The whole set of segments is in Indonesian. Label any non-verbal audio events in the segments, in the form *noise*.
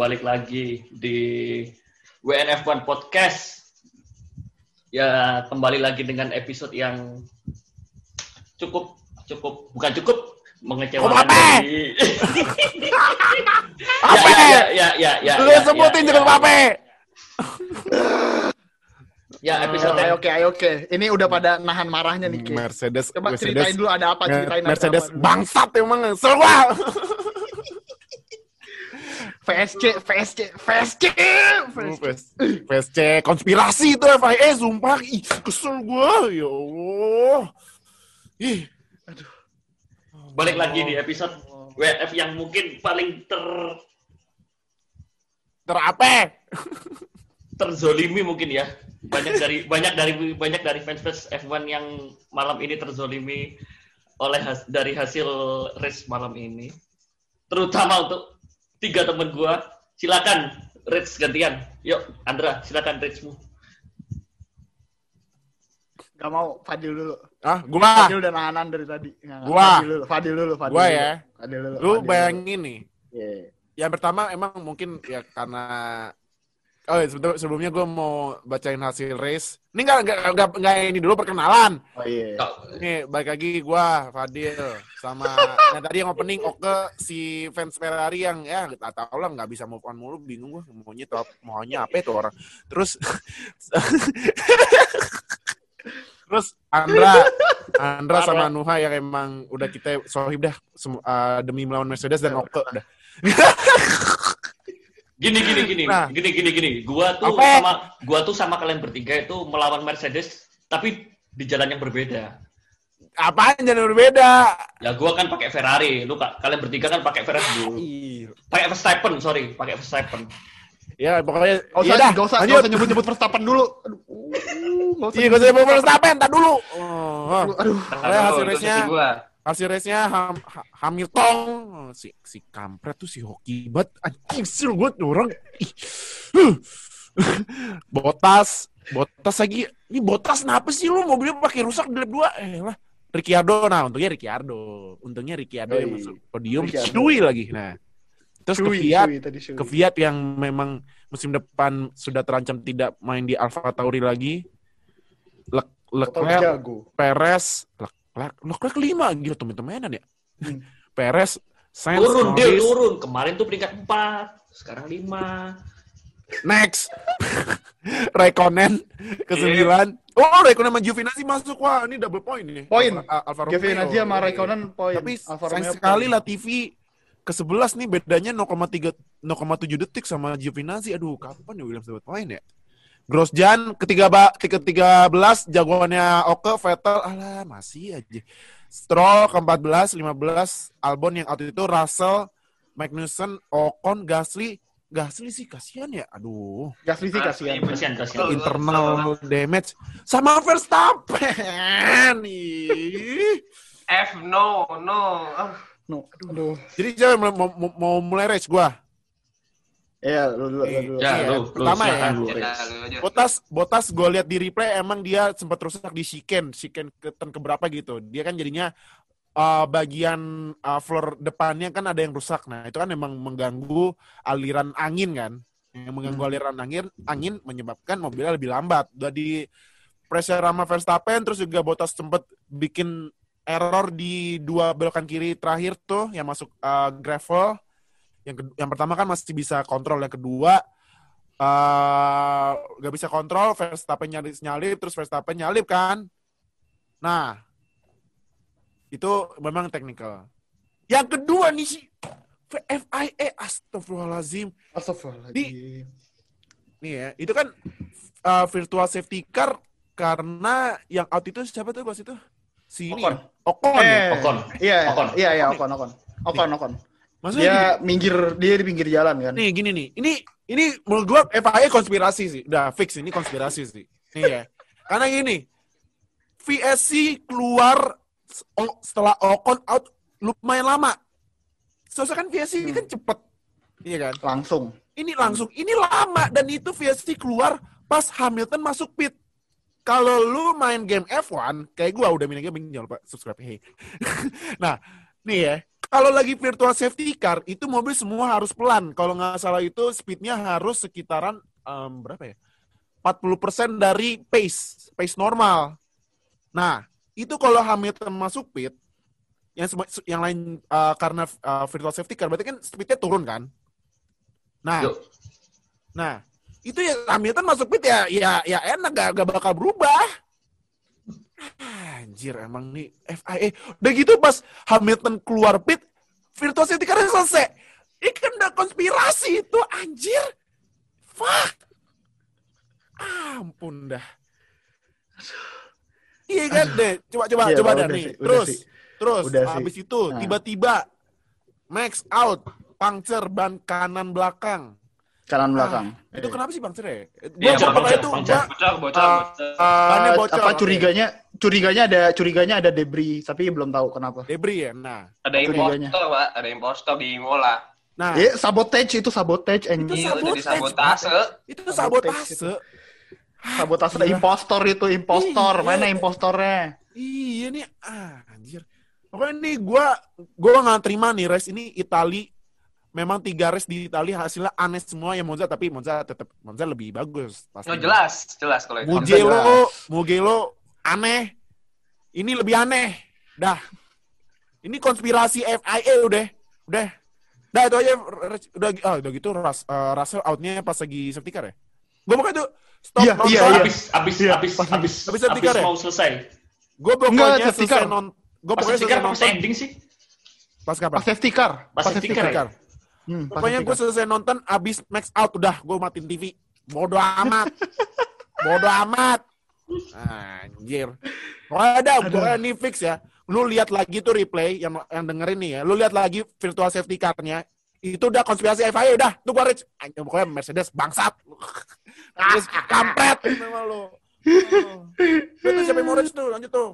Ya balik lagi di WNF1 Podcast. Ya kembali lagi dengan episode yang cukup cukup bukan cukup mengecewakan Apa? dari. *laughs* Apa? ya, ya, ya, ya, ya, Lu ya, sebutin ya, ya. apa? Ya episode Oke, oke, ayo, oke. Ini udah pada nahan marahnya nih, Ki. Mercedes, Coba Mercedes, ceritain dulu ada apa, ceritain Mercedes apa. bangsat emang kesel *laughs* VSC, VSC, VSC, VSC. PSC konspirasi itu FIA sumpah ih kesel gua ya Allah. Ih, balik lagi di episode WNF yang mungkin paling ter terape? terzolimi mungkin ya banyak dari banyak dari banyak dari fans fans F1 yang malam ini terzolimi oleh has- dari hasil race malam ini terutama untuk tiga temen gua silakan Rich gantian yuk Andra silakan Richmu Gak mau, Fadil dulu. Ah, gua. Fadil udah nahanan dari tadi. Nggak. Gua. Fadil dulu, Fadil dulu, Fadil Gua dulu. ya. Fadil dulu. Lu Fadil dulu. bayangin nih. Iya. Yang pertama emang mungkin ya karena Oh, ya, sebetulnya sebelumnya gue mau bacain hasil race. Ini nggak nggak nggak nggak ini dulu perkenalan. Oh iya. Kau- Nih, balik lagi gua, Fadil, sama *laughs* yang tadi yang opening Oke, si fans Ferrari yang ya nggak tahu lah nggak bisa move on mulu, bingung gua maunya tuh maunya apa itu orang. Terus *laughs* Terus Andra, Andra sama. Nuha yang emang udah kita sohib dah eh, demi melawan Mercedes dan Oke dah. *laughs* gini gini gini Nah. gini gini gini gua tuh Apa? sama gua tuh sama kalian bertiga itu melawan Mercedes tapi di jalan yang berbeda Apaan jadi berbeda? ya gua kan pakai Ferrari lu kak kalian bertiga kan pakai Ferrari dulu Ih, pakai Verstappen sorry pakai Verstappen Ya pokoknya Gak usah, iya dah, gak usah, lanjut. gak usah nyebut-nyebut Verstappen dulu. Aduh, uh, gak usah. Iya, gak usah nyebut Verstappen, tak dulu. Oh, Aduh, aduh. Pokoknya hasil race-nya gua. Hasil race-nya Ham, Ha- Hamilton. Si si kampret tuh si hoki banget. Anjing sil gue orang. *laughs* Botas Botas lagi. Ini Botas kenapa sih? Lu mobilnya pakai rusak di lap 2 eh lah. Ricciardo. Nah untungnya Ricciardo. Untungnya Ricciardo yang Hey, masuk podium. Ricciardo. Cui lagi. Nah. Terus ke Cuy, Fiat. cuy, tadi cuy. ke Fiat yang memang musim depan sudah terancam tidak main di Alfa Tauri lagi. Le Tahu Leclerc. Perez, Leclerc, Leclerc kelima gila temen-temenan ya. Hmm. *laughs* Perez, Sainz, turun dia Norris, turun kemarin tuh peringkat 4 sekarang 5 next. *laughs* Raikkonen ke sembilan. Oh, Raikkonen sama Giovinazzi masuk. Wah, ini double point nih. Poin. Alfa, Romeo. Giovinazzi sama Raikkonen poin. Tapi Alfa sayang sekali lah TV ke 11 nih bedanya 0,3 0,7 detik sama Giovinazzi. Aduh, kapan ya Williams dapat poin ya? Grosjean ketiga ba ketiga belas jagoannya Oke Vettel alah masih aja. Stroll ke 14, 15 Albon yang out itu Russell, Magnussen, Ocon, Gasly. Gasly sih kasihan ya. Aduh, Gasly sih kasihan. kasihan kasihan Betul. internal damage sama Verstappen. *laughs* Ih. F no no. Ah, No, aduh. Jadi jangan mau, mau, mau mulai race gua. Iya, lu dulu, lu dulu. ya Iya, lu lu pertama ya. ya, lu aja. Botas, Botas gue lihat di replay emang dia sempat rusak di chicken, chicken ke turn keberapa gitu. Dia kan jadinya uh, bagian uh, floor depannya kan ada yang rusak. Nah itu kan emang mengganggu aliran angin kan. Yang mengganggu Hmm. aliran angin, angin menyebabkan mobilnya lebih lambat. Udah di pressure sama Verstappen, terus juga Botas sempat bikin error di dua belokan kiri terakhir tuh yang masuk uh, gravel. Yang, kedua, yang pertama kan masih bisa kontrol, yang kedua eh gak bisa kontrol, Verstappen nyalip, nyalip, terus Verstappen nyalip kan. Nah, itu memang teknikal. Yang kedua nih sih, FIA, astagfirullahaladzim. Astagfirullahaladzim. Nih ya, itu kan uh, virtual safety car karena yang out itu siapa tuh pas itu? Si ini Ocon. ya? Ocon ya? Eh, Ocon. Iya, Ocon. iya, iya, Ocon, Ocon. Ocon, Ocon. Maksudnya Dia minggir, dia di pinggir jalan kan. Nih gini nih, ini ini menurut gua FIA konspirasi sih, udah fix ini konspirasi sih. Nih ya, karena gini, VSC keluar setelah Ocon out lumayan lama. Soalnya kan VSC ini Hmm. kan cepet, iya kan? Langsung. Ini langsung, ini lama dan itu VSC keluar pas Hamilton masuk pit. Kalau lu main game F1, kayak gua udah main game, jangan lupa subscribe. Hey. *laughs* nah, nih ya, kalau lagi virtual safety car itu mobil semua harus pelan. Kalau nggak salah itu speednya harus sekitaran em, berapa ya? 40% dari pace, pace normal. Nah, itu kalau Hamilton masuk pit, yang yang lain uh, karena uh, virtual safety car berarti kan speednya turun kan? Nah, Yuk. nah itu ya Hamilton masuk pit ya ya ya enak gak, gak bakal berubah. Anjir emang nih FIA. Udah gitu pas Hamilton keluar pit, virtual safety car selesai. Ini kan udah konspirasi itu anjir. Fuck. Ampun dah. Iya kan deh. Coba coba Iya, coba dah sih, nih. udah Terus sih. terus Udah sih. habis itu Nah. tiba-tiba max out, puncture ban kanan belakang. Kanan Ah, belakang. Itu kenapa sih puncture ya? Gua Iya, gua pokoknya puncture, itu puncture. gua Bocor, bocor, Ah, bocor. Bannya Eh, bocor, apa curiganya? Curiganya ada curiganya ada debris, tapi belum tahu kenapa. debris ya. Nah, Ada curiganya. impostor, Pak. Ada impostor di Imola. nah Eh, sabotage itu sabotage Itu anjing. Iya, sabotage, sabotase. itu sabotage sabotase. Sabotase Gila. impostor itu, impostor. Iya. Mana impostornya? Iya nih, ah, anjir. Pokoknya nih gua gua nggak terima nih race ini Itali. Memang tiga race di Itali hasilnya aneh semua ya Monza tapi Monza tetap Monza lebih bagus pasti. Oh, jelas, jelas kalau itu. Mugello. Mugello aneh. Ini lebih aneh. Dah. Ini konspirasi FIA udah. Udah. Dah itu aja udah ah, udah gitu Ras, eh, Russell outnya pas lagi safety car ya. Gue pokoknya tuh stop Iya, nonton. iya, iya. Habis habis Iya, habis pas- habis habis habis, safety car ya? mau selesai. Gue pokoknya selesai car. non gue Pas pokoknya selesai car nonton ending sih. pas kapan? Pas safety car. Pas safety car ya? Hmm, pas Pokoknya gue car. selesai nonton abis max out udah gue matiin TV. Bodoh amat. *laughs* Bodoh amat. Anjir. Ada, pokoknya ini fix ya. Lu lihat lagi tuh replay yang yang dengerin nih ya. Lu lihat lagi virtual safety car-nya. Itu udah konspirasi FIA udah. Tuh gua reach. Anjir, pokoknya Mercedes bangsat. *laughs* Terus kampret memang lu. *laughs* Itu siapa yang mau reach tuh? Lanjut tuh.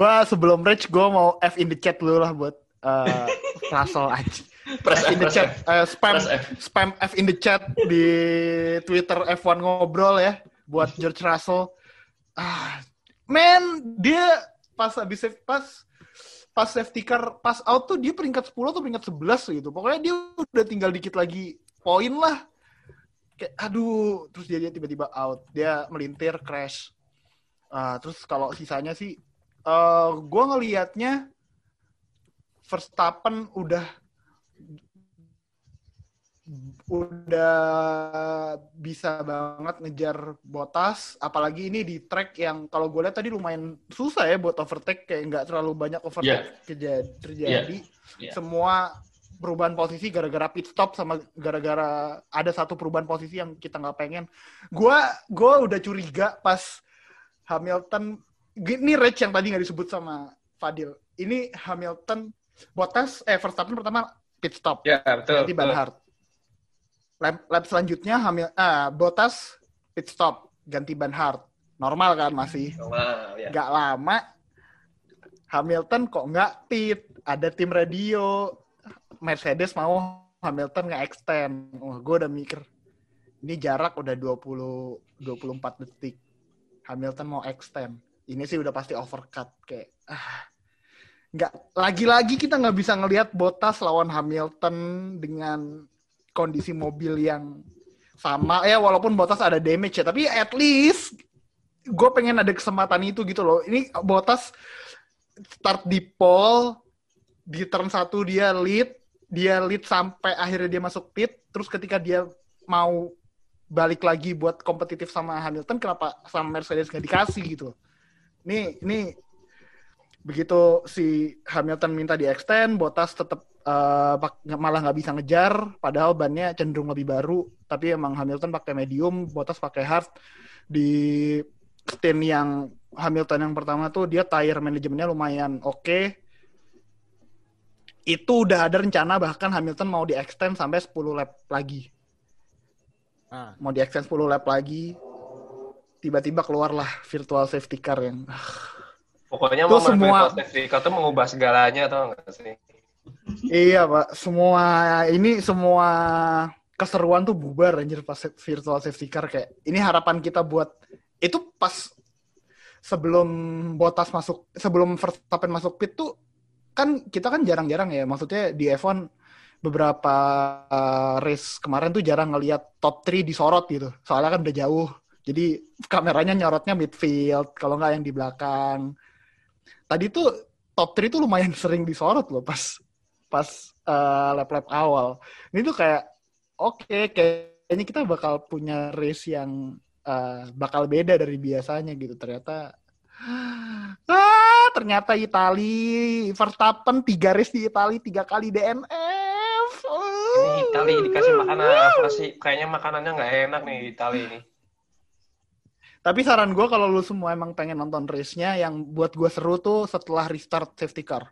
Gua sebelum Rage gue mau F in the chat dulu lah buat eh Russell aja. *laughs* Press F in the chat, F. eh, spam Press F. spam F in the chat di Twitter F1 ngobrol ya buat George Russell. Ah, man, dia pas habis pas pas safety car pas out tuh dia peringkat 10 atau peringkat 11 gitu. Pokoknya dia udah tinggal dikit lagi poin lah. Kayak aduh, terus dia, tiba-tiba out. Dia melintir crash. Ah, terus kalau sisanya sih eh gue ngelihatnya Verstappen udah udah bisa banget ngejar Botas, apalagi ini di track yang kalau gue lihat tadi lumayan susah ya buat overtake, kayak nggak terlalu banyak overtake keja- terjadi. Iya. Semua perubahan posisi gara-gara pit stop sama gara-gara ada satu perubahan posisi yang kita nggak pengen. Gua gua udah curiga pas Hamilton ini race yang tadi nggak disebut sama Fadil. Ini Hamilton Bottas eh Verstappen pertama pit stop Ya, betul. ganti. Lap, lap selanjutnya Hamil ah, Bottas pit stop ganti ban hard. Normal kan masih. Wow, ya. Gak lama Hamilton kok nggak pit. Ada tim radio Mercedes mau Hamilton nge-extend. Wah, gue udah mikir ini jarak udah 20 24 detik. Hamilton mau extend. Ini sih udah pasti overcut kayak ah nggak lagi-lagi kita nggak bisa ngelihat Bottas lawan Hamilton dengan kondisi mobil yang sama. Ya walaupun Bottas ada damage ya tapi at least gue pengen ada kesempatan itu gitu loh. Ini Bottas start di pole di turn satu dia lead dia lead sampai akhirnya dia masuk pit. Terus ketika dia mau balik lagi buat kompetitif sama Hamilton kenapa sama Mercedes nggak dikasih gitu nih ini begitu si Hamilton minta di extend Bottas tetap eh, pak- malah nggak bisa ngejar padahal bannya cenderung lebih baru. Tapi emang Hamilton pakai medium Bottas pakai hard. Di stint yang Hamilton yang pertama tuh dia tire manajemennya lumayan oke. Itu udah ada rencana bahkan Hamilton mau di extend sampai 10 lap lagi. Ah. mau di extend 10 lap lagi tiba-tiba keluarlah virtual safety car yang Pokoknya Itu semua- sertifikat tuh mengubah segalanya tau gak sih? Iya pak, semua ini semua keseruan tuh bubar anjir pas virtual safety car kayak ini harapan kita buat itu pas sebelum Bottas masuk sebelum Verstappen masuk pit tuh kan kita kan jarang-jarang ya, maksudnya di F1 beberapa uh, race kemarin tuh jarang ngelihat top 3 disorot gitu. Soalnya kan udah jauh. Jadi kameranya nyorotnya midfield, kalau nggak yang di belakang. Tadi tuh top 3 tuh lumayan *laughs* sering disorot loh pas pas uh, lap-lap awal. Ini tuh kayak oke okay, kayaknya kita bakal punya race yang uh, bakal beda dari biasanya gitu. Ternyata *gasps* ah ternyata Itali Verstappen tiga race di Itali tiga kali DNF. Ini Itali dikasih makanan apa sih? Kayaknya makanannya nggak enak nih Itali ini. Tapi saran gue kalau lu semua emang pengen nonton race-nya, yang buat gue seru tuh setelah restart safety car.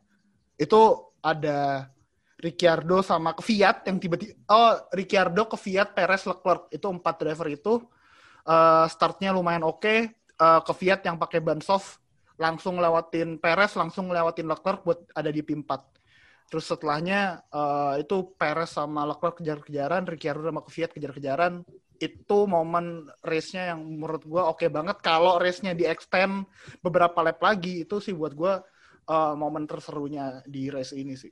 Itu ada Ricciardo sama ke Fiat yang tiba-tiba, oh Ricciardo ke Fiat, Perez, Leclerc. Itu empat driver itu. Uh, startnya lumayan oke. Okay. Uh, ke Fiat yang pakai ban soft, langsung lewatin Perez, langsung lewatin Leclerc buat ada di P4. Terus setelahnya uh, itu Perez sama Leclerc kejar-kejaran, Ricciardo sama ke Fiat kejar-kejaran itu momen race-nya yang menurut gue oke okay banget. Kalau race-nya di extend beberapa lap lagi, itu sih buat gue uh, momen terserunya di race ini sih.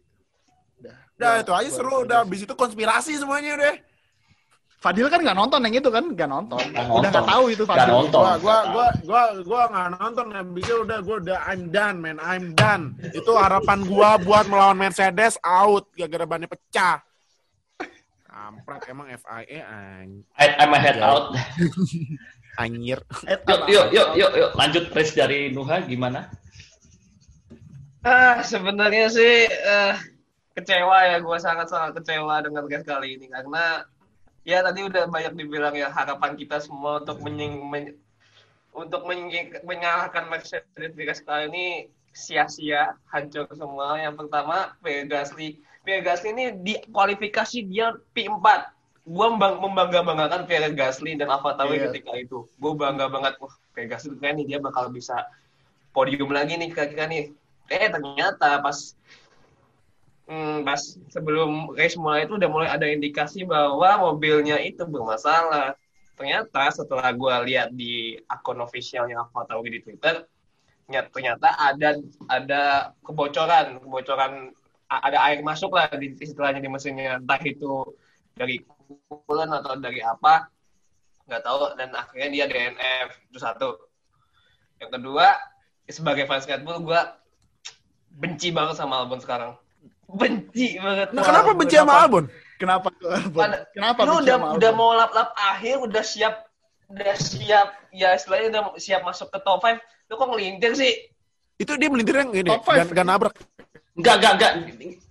Udah, udah itu aja seru. Udah, habis itu konspirasi semuanya deh. Fadil kan nggak nonton yang itu kan, nggak nonton. Gak udah nggak tahu itu Fadil. Gak nonton. Gua gua gua gua gua nggak nonton habisnya udah gua udah I'm done man, I'm done. Itu harapan gua buat melawan Mercedes out gara-gara bannya pecah. Kampret emang FIA anj. I'm a head out. *laughs* Anjir. Yuk, yuk, yuk, yuk, yuk. Lanjut race dari Nuha gimana? Ah, sebenarnya sih uh, kecewa ya, gue sangat-sangat kecewa dengan race kali ini karena ya tadi udah banyak dibilang ya harapan kita semua untuk menying, men, untuk menying, menyalahkan Mercedes di race kali ini sia-sia, hancur semua. Yang pertama, Pierre Gasly Pierre Gasly ini di kualifikasi dia P4. Gue membangga-banggakan Pierre Gasly dan Alfa Tauri yeah. ketika itu. Gue bangga banget, wah Pierre Gasly keren nih, dia bakal bisa podium lagi nih kira-kira nih. Eh ternyata pas hmm, pas sebelum race mulai itu udah mulai ada indikasi bahwa mobilnya itu bermasalah. Ternyata setelah gue lihat di akun officialnya Alfa Tauri di Twitter, ternyata ada ada kebocoran, kebocoran ada air masuk lah di istilahnya di mesinnya. Entah itu dari coolant atau dari apa nggak tahu. Dan akhirnya dia DNF itu satu. Yang kedua sebagai fans Red Bull gue benci banget sama Albon sekarang. Benci banget nah, kenapa benci sama Albon? Kenapa Albon? Kenapa lu udah udah mau lap lap akhir udah siap udah siap ya istilahnya udah siap masuk ke top 5 lu kok ngelintir sih? Itu dia melintir yang ini gak, gak nabrak Enggak, enggak, enggak.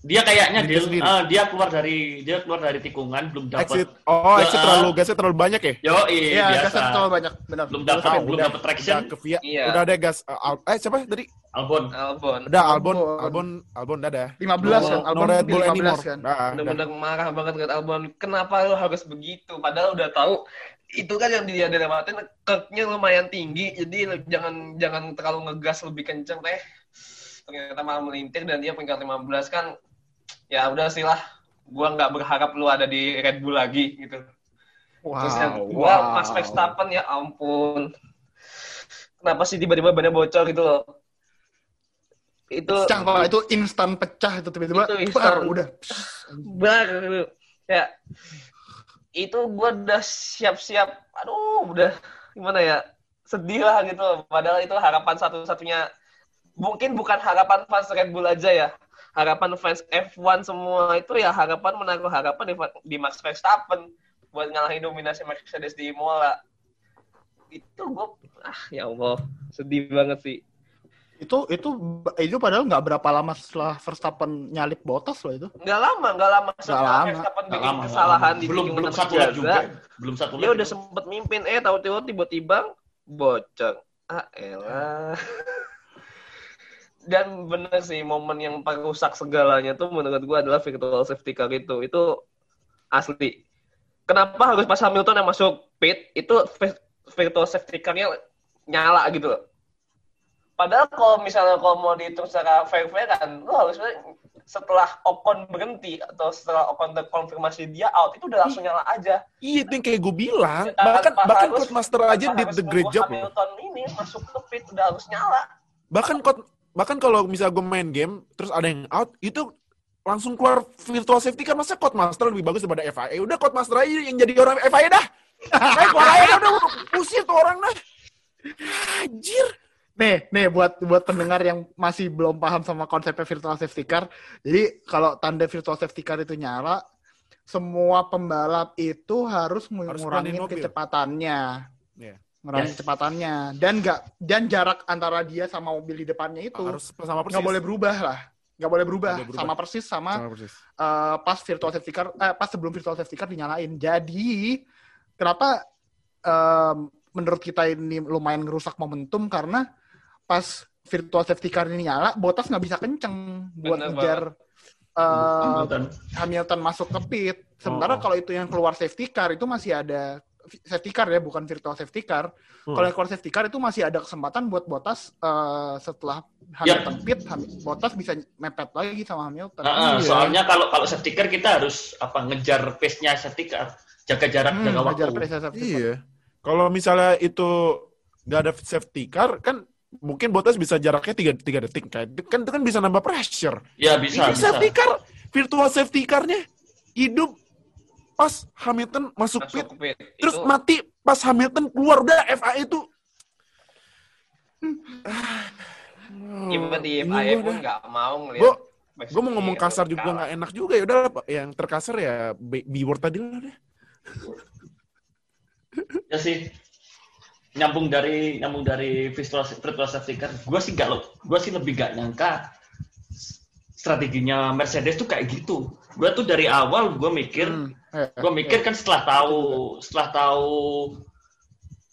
Dia kayaknya dia, uh, dia keluar dari dia keluar dari tikungan belum dapat. Exit. Oh, exit uh, terlalu gasnya terlalu banyak ya? Yo, iya, iya gasnya terlalu banyak. Benar. Belum dapat oh, belum dapat traction. Udah ke via, iya. udah ada gas. Uh, Al eh siapa tadi? Albon. Albon. Udah Albon, Albon, Albon udah ada. 15 kan. Albon no Red Bull 15 anymore. kan. Nah, Bener-bener marah banget kan Albon. Kenapa lu harus begitu? Padahal udah tahu itu kan yang dia lewatin keknya lumayan tinggi jadi jangan jangan terlalu ngegas lebih kenceng teh ternyata malah melintir dan dia peringkat 15 kan ya udah sih lah. Gua nggak berharap lu ada di Red Bull lagi gitu. Wow, terus yang kedua wow. Max Verstappen ya ampun. Kenapa sih tiba-tiba bannya bocor gitu loh? Itu pecah pak itu instan pecah itu tiba-tiba. Itu instan, udah. Bar ya itu gua udah siap-siap. Aduh udah gimana ya? Sedih lah gitu padahal itu harapan satu-satunya mungkin bukan harapan fans Red Bull aja ya. Harapan fans F1 semua itu ya harapan menaruh harapan di, di Max Verstappen buat ngalahin dominasi Mercedes di Imola. Itu gue ah ya Allah, sedih banget sih. Itu itu itu padahal nggak berapa lama setelah Verstappen nyalip Bottas loh itu. Nggak lama, nggak lama setelah lama. Verstappen bikin lama, kesalahan lama. di belum belum satu lap juga. Belum satu Dia udah sempet mimpin eh tahu-tahu tiba-tiba bocor. Ah elah. Dan bener sih momen yang paling rusak segalanya tuh menurut gue adalah virtual safety car itu. Itu asli. Kenapa harus pas Hamilton yang masuk pit? Itu virtual safety car-nya nyala gitu loh. Padahal kalau misalnya kalau mau dihitung secara fair-fair kan lu harus setelah Ocon berhenti atau setelah Ocon terkonfirmasi dia out itu udah langsung nyala aja. Iya itu yang kayak gue bilang. Bahkan bahkan Code Master aja did the great job Hamilton ini masuk ke pit udah harus nyala. Bahkan Code bahkan kalau misalnya gue main game terus ada yang out itu langsung keluar virtual safety car masa Codemaster lebih bagus daripada FIA udah Codemaster aja yang jadi orang FIA dah Kayak *laughs* keluar aja dah, udah usir tuh orang dah anjir Nih, nih buat buat pendengar yang masih belum paham sama konsepnya virtual safety car. Jadi kalau tanda virtual safety car itu nyala, semua pembalap itu harus mengurangi kecepatannya. Iya. Mengurangi Yes. kecepatannya dan nggak dan jarak antara dia sama mobil di depannya itu harus sama persis nggak boleh berubah lah. Nggak boleh berubah, boleh berubah. sama persis sama sama persis eh, pas virtual safety car eh, pas sebelum virtual safety car dinyalain. Jadi kenapa em, menurut kita ini lumayan ngerusak momentum karena pas virtual safety car ini nyala, Bottas nggak bisa kenceng buat Bener ngejar eh, Hamilton. Hamilton masuk ke pit. Sementara Oh. kalau itu yang keluar safety car itu masih ada safety car ya, bukan virtual safety car. Hmm. Kalau keluar safety car itu masih ada kesempatan buat Bottas eh, setelah Hamilton pit, Ham- Bottas bisa mepet lagi sama Hamilton. Nah, Iya. Soalnya kalau kalau safety car kita harus apa ngejar pace-nya safety car, jaga jarak, Hmm, jaga waktu. ngejar pace safety car. Iya. Kalau misalnya itu nggak ada safety car, kan mungkin Bottas bisa jaraknya tiga tiga detik kan? Kan itu kan bisa nambah pressure. Ya bisa, Ini bisa. safety car, virtual safety car-nya hidup pas Hamilton masuk Masuk pit, pit. terus Itu- mati pas Hamilton keluar udah FA itu. *sighs* Even di Ini FIA pun nggak mau ngeliat. Gue mau ngomong Verstappen kasar juga kalah. nggak enak juga ya udah yang terkasar ya B, B-word tadi lah deh. Ya sih. Nyambung dari nyambung dari virtual virtual safety car. Gue sih gak lo, gue sih lebih gak nyangka strateginya Mercedes tuh kayak gitu. Gue tuh dari awal gue mikir, Hmm, eh, gue mikir kan setelah tahu setelah tahu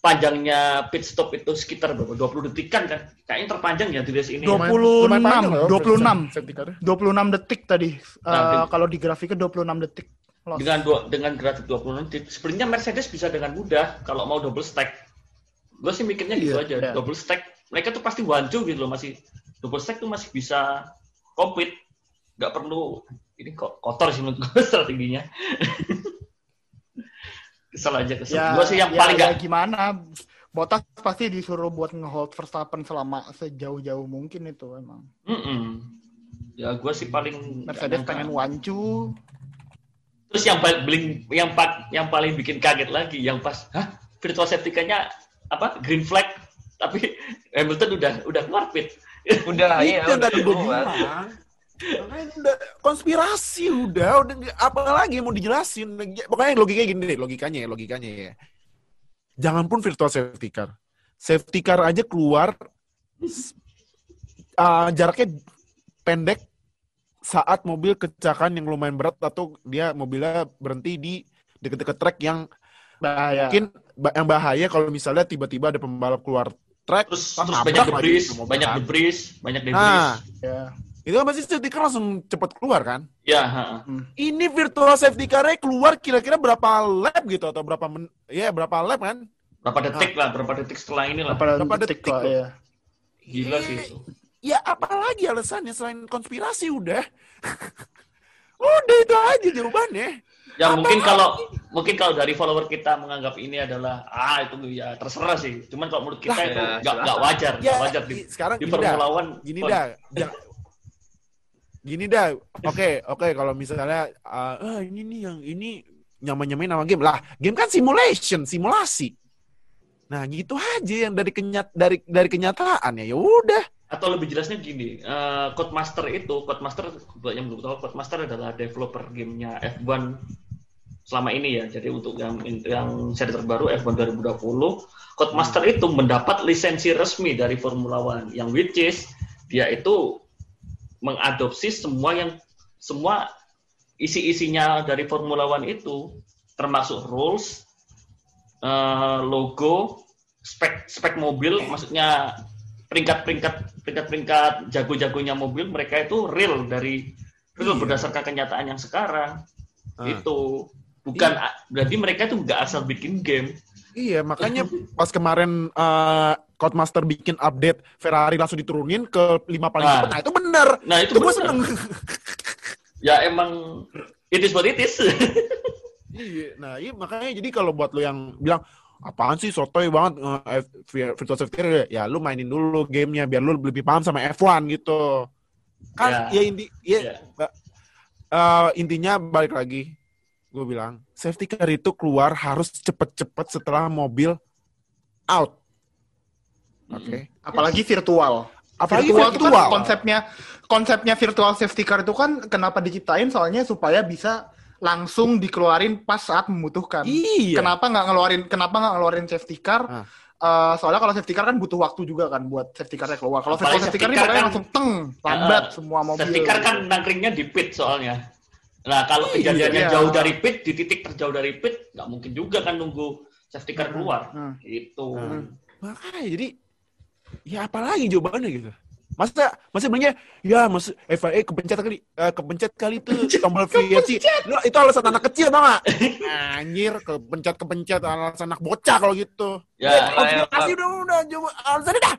panjangnya pit stop itu sekitar berapa? 20 detikan kan? Kayaknya terpanjang ya di race ini. ya. 26, 26. safety car. 26 detik tadi. Nah, kalau di grafiknya 26 detik. Loss. dengan dua, dengan grafik 20 detik sebenarnya Mercedes bisa dengan mudah kalau mau double stack gue sih mikirnya gitu Iya, aja iya. double stack mereka tuh pasti wancu gitu loh masih double stack tuh masih bisa compete nggak perlu ini kok kotor sih menurut gue *laughs* strateginya kesel aja kesel Ya, gue sih yang ya, paling ya nggak gimana? Bottas pasti disuruh buat ngehold Verstappen selama sejauh-jauh mungkin itu emang. Mm-mm. ya gue sih paling Mercedes pengen wancu. terus yang paling yang yang paling bikin kaget lagi yang pas hah virtual safety apa green flag tapi Hamilton udah udah keluar pit Udah, *laughs* iya. itu yang udah Makanya udah konspirasi udah, udah apa lagi mau dijelasin? Pokoknya logikanya gini deh, logikanya ya, logikanya ya. Jangan pun virtual safety car. Safety car aja keluar uh, jaraknya pendek saat mobil kecelakaan yang lumayan berat atau dia mobilnya berhenti di deket-deket trek yang Bahaya. mungkin yang bahaya kalau misalnya tiba-tiba ada pembalap keluar trek terus terus banyak debris banyak kan. debris banyak debris Nah, Ya. Itu kan pasti safety car langsung cepat keluar kan? ya ha. Ini virtual safety car-nya keluar kira-kira berapa lap gitu atau berapa men ya berapa lap kan? berapa detik lah berapa detik setelah ini lah Berapa Berapa detik detik loh? ya. gila sih itu Ya apalagi alasannya selain konspirasi udah. *laughs* udah itu aja jawabannya. ya Apa mungkin lagi? kalau mungkin kalau dari follower kita menganggap ini adalah ah itu ya terserah sih cuman kalau menurut kita Lah, itu ya, nggak silakan. nggak wajar Ya, wajar di, sekarang di. Formula One Gini dah. Gini dah. Oke, oke kalau misalnya ah ah, ini nih yang ini nyaman-nyamain nama game. Lah, game kan simulation, simulasi. Nah, gitu aja yang dari kenyat dari dari kenyataan ya. Ya udah. atau lebih jelasnya gini, eh, Codemaster itu, Codemaster buat yang belum tahu, Codemaster adalah developer gamenya F1 selama ini ya. Jadi untuk yang yang seri terbaru F1 2020, Codemaster itu mendapat lisensi resmi dari Formula One, yang which is dia itu mengadopsi semua yang semua isi-isinya dari Formula One itu, termasuk rules, eh, logo, spek spek mobil, maksudnya peringkat-peringkat peringkat-peringkat jago-jagonya mobil mereka itu real dari real Iya. berdasarkan kenyataan yang sekarang Ah. itu bukan berarti mereka itu nggak asal bikin game Iya, makanya pas kemarin uh, Codemaster bikin update Ferrari langsung diturunin ke lima paling Nah. cepat. Nah, itu benar. nah itu Itu gue seneng. *laughs* ya emang it is what it is *laughs* Iya, nah iya makanya jadi kalau buat lo yang bilang apaan sih sotoy banget F- virtual safety car ya lu mainin dulu gamenya biar lu lebih paham sama F1 gitu kan Ya. ya, inti ya Ya. eh, intinya balik lagi gue bilang safety car itu keluar harus cepet-cepet setelah mobil out oke Apalagi virtual. apalagi virtual, itu virtual, kan konsepnya konsepnya virtual safety car itu kan kenapa diciptain soalnya supaya bisa langsung dikeluarin pas saat membutuhkan. iya Kenapa nggak ngeluarin kenapa nggak ngeluarin safety car? Ah. Eh, soalnya kalau safety car kan butuh waktu juga kan buat safety car keluar. Kalau virtual safety safety car ini kan- langsung teng, lambat Ah, semua mobil. Safety car kan nangkringnya di pit soalnya. Nah, kalau Iya. kejadiannya jauh dari pit, di titik terjauh dari pit, nggak mungkin juga kan nunggu safety car keluar. Hmm. Itu. Hmm. makanya jadi ya apalagi jawabannya gitu masa masa bilangnya ya mas FIA kepencet kali eh, kepencet kali tuh tombol VFC Lu, itu alasan anak kecil tau gak? anjir kepencet kepencet alasan anak bocah kalau gitu Ya, ya, ya, kasih udah udah coba alasannya dah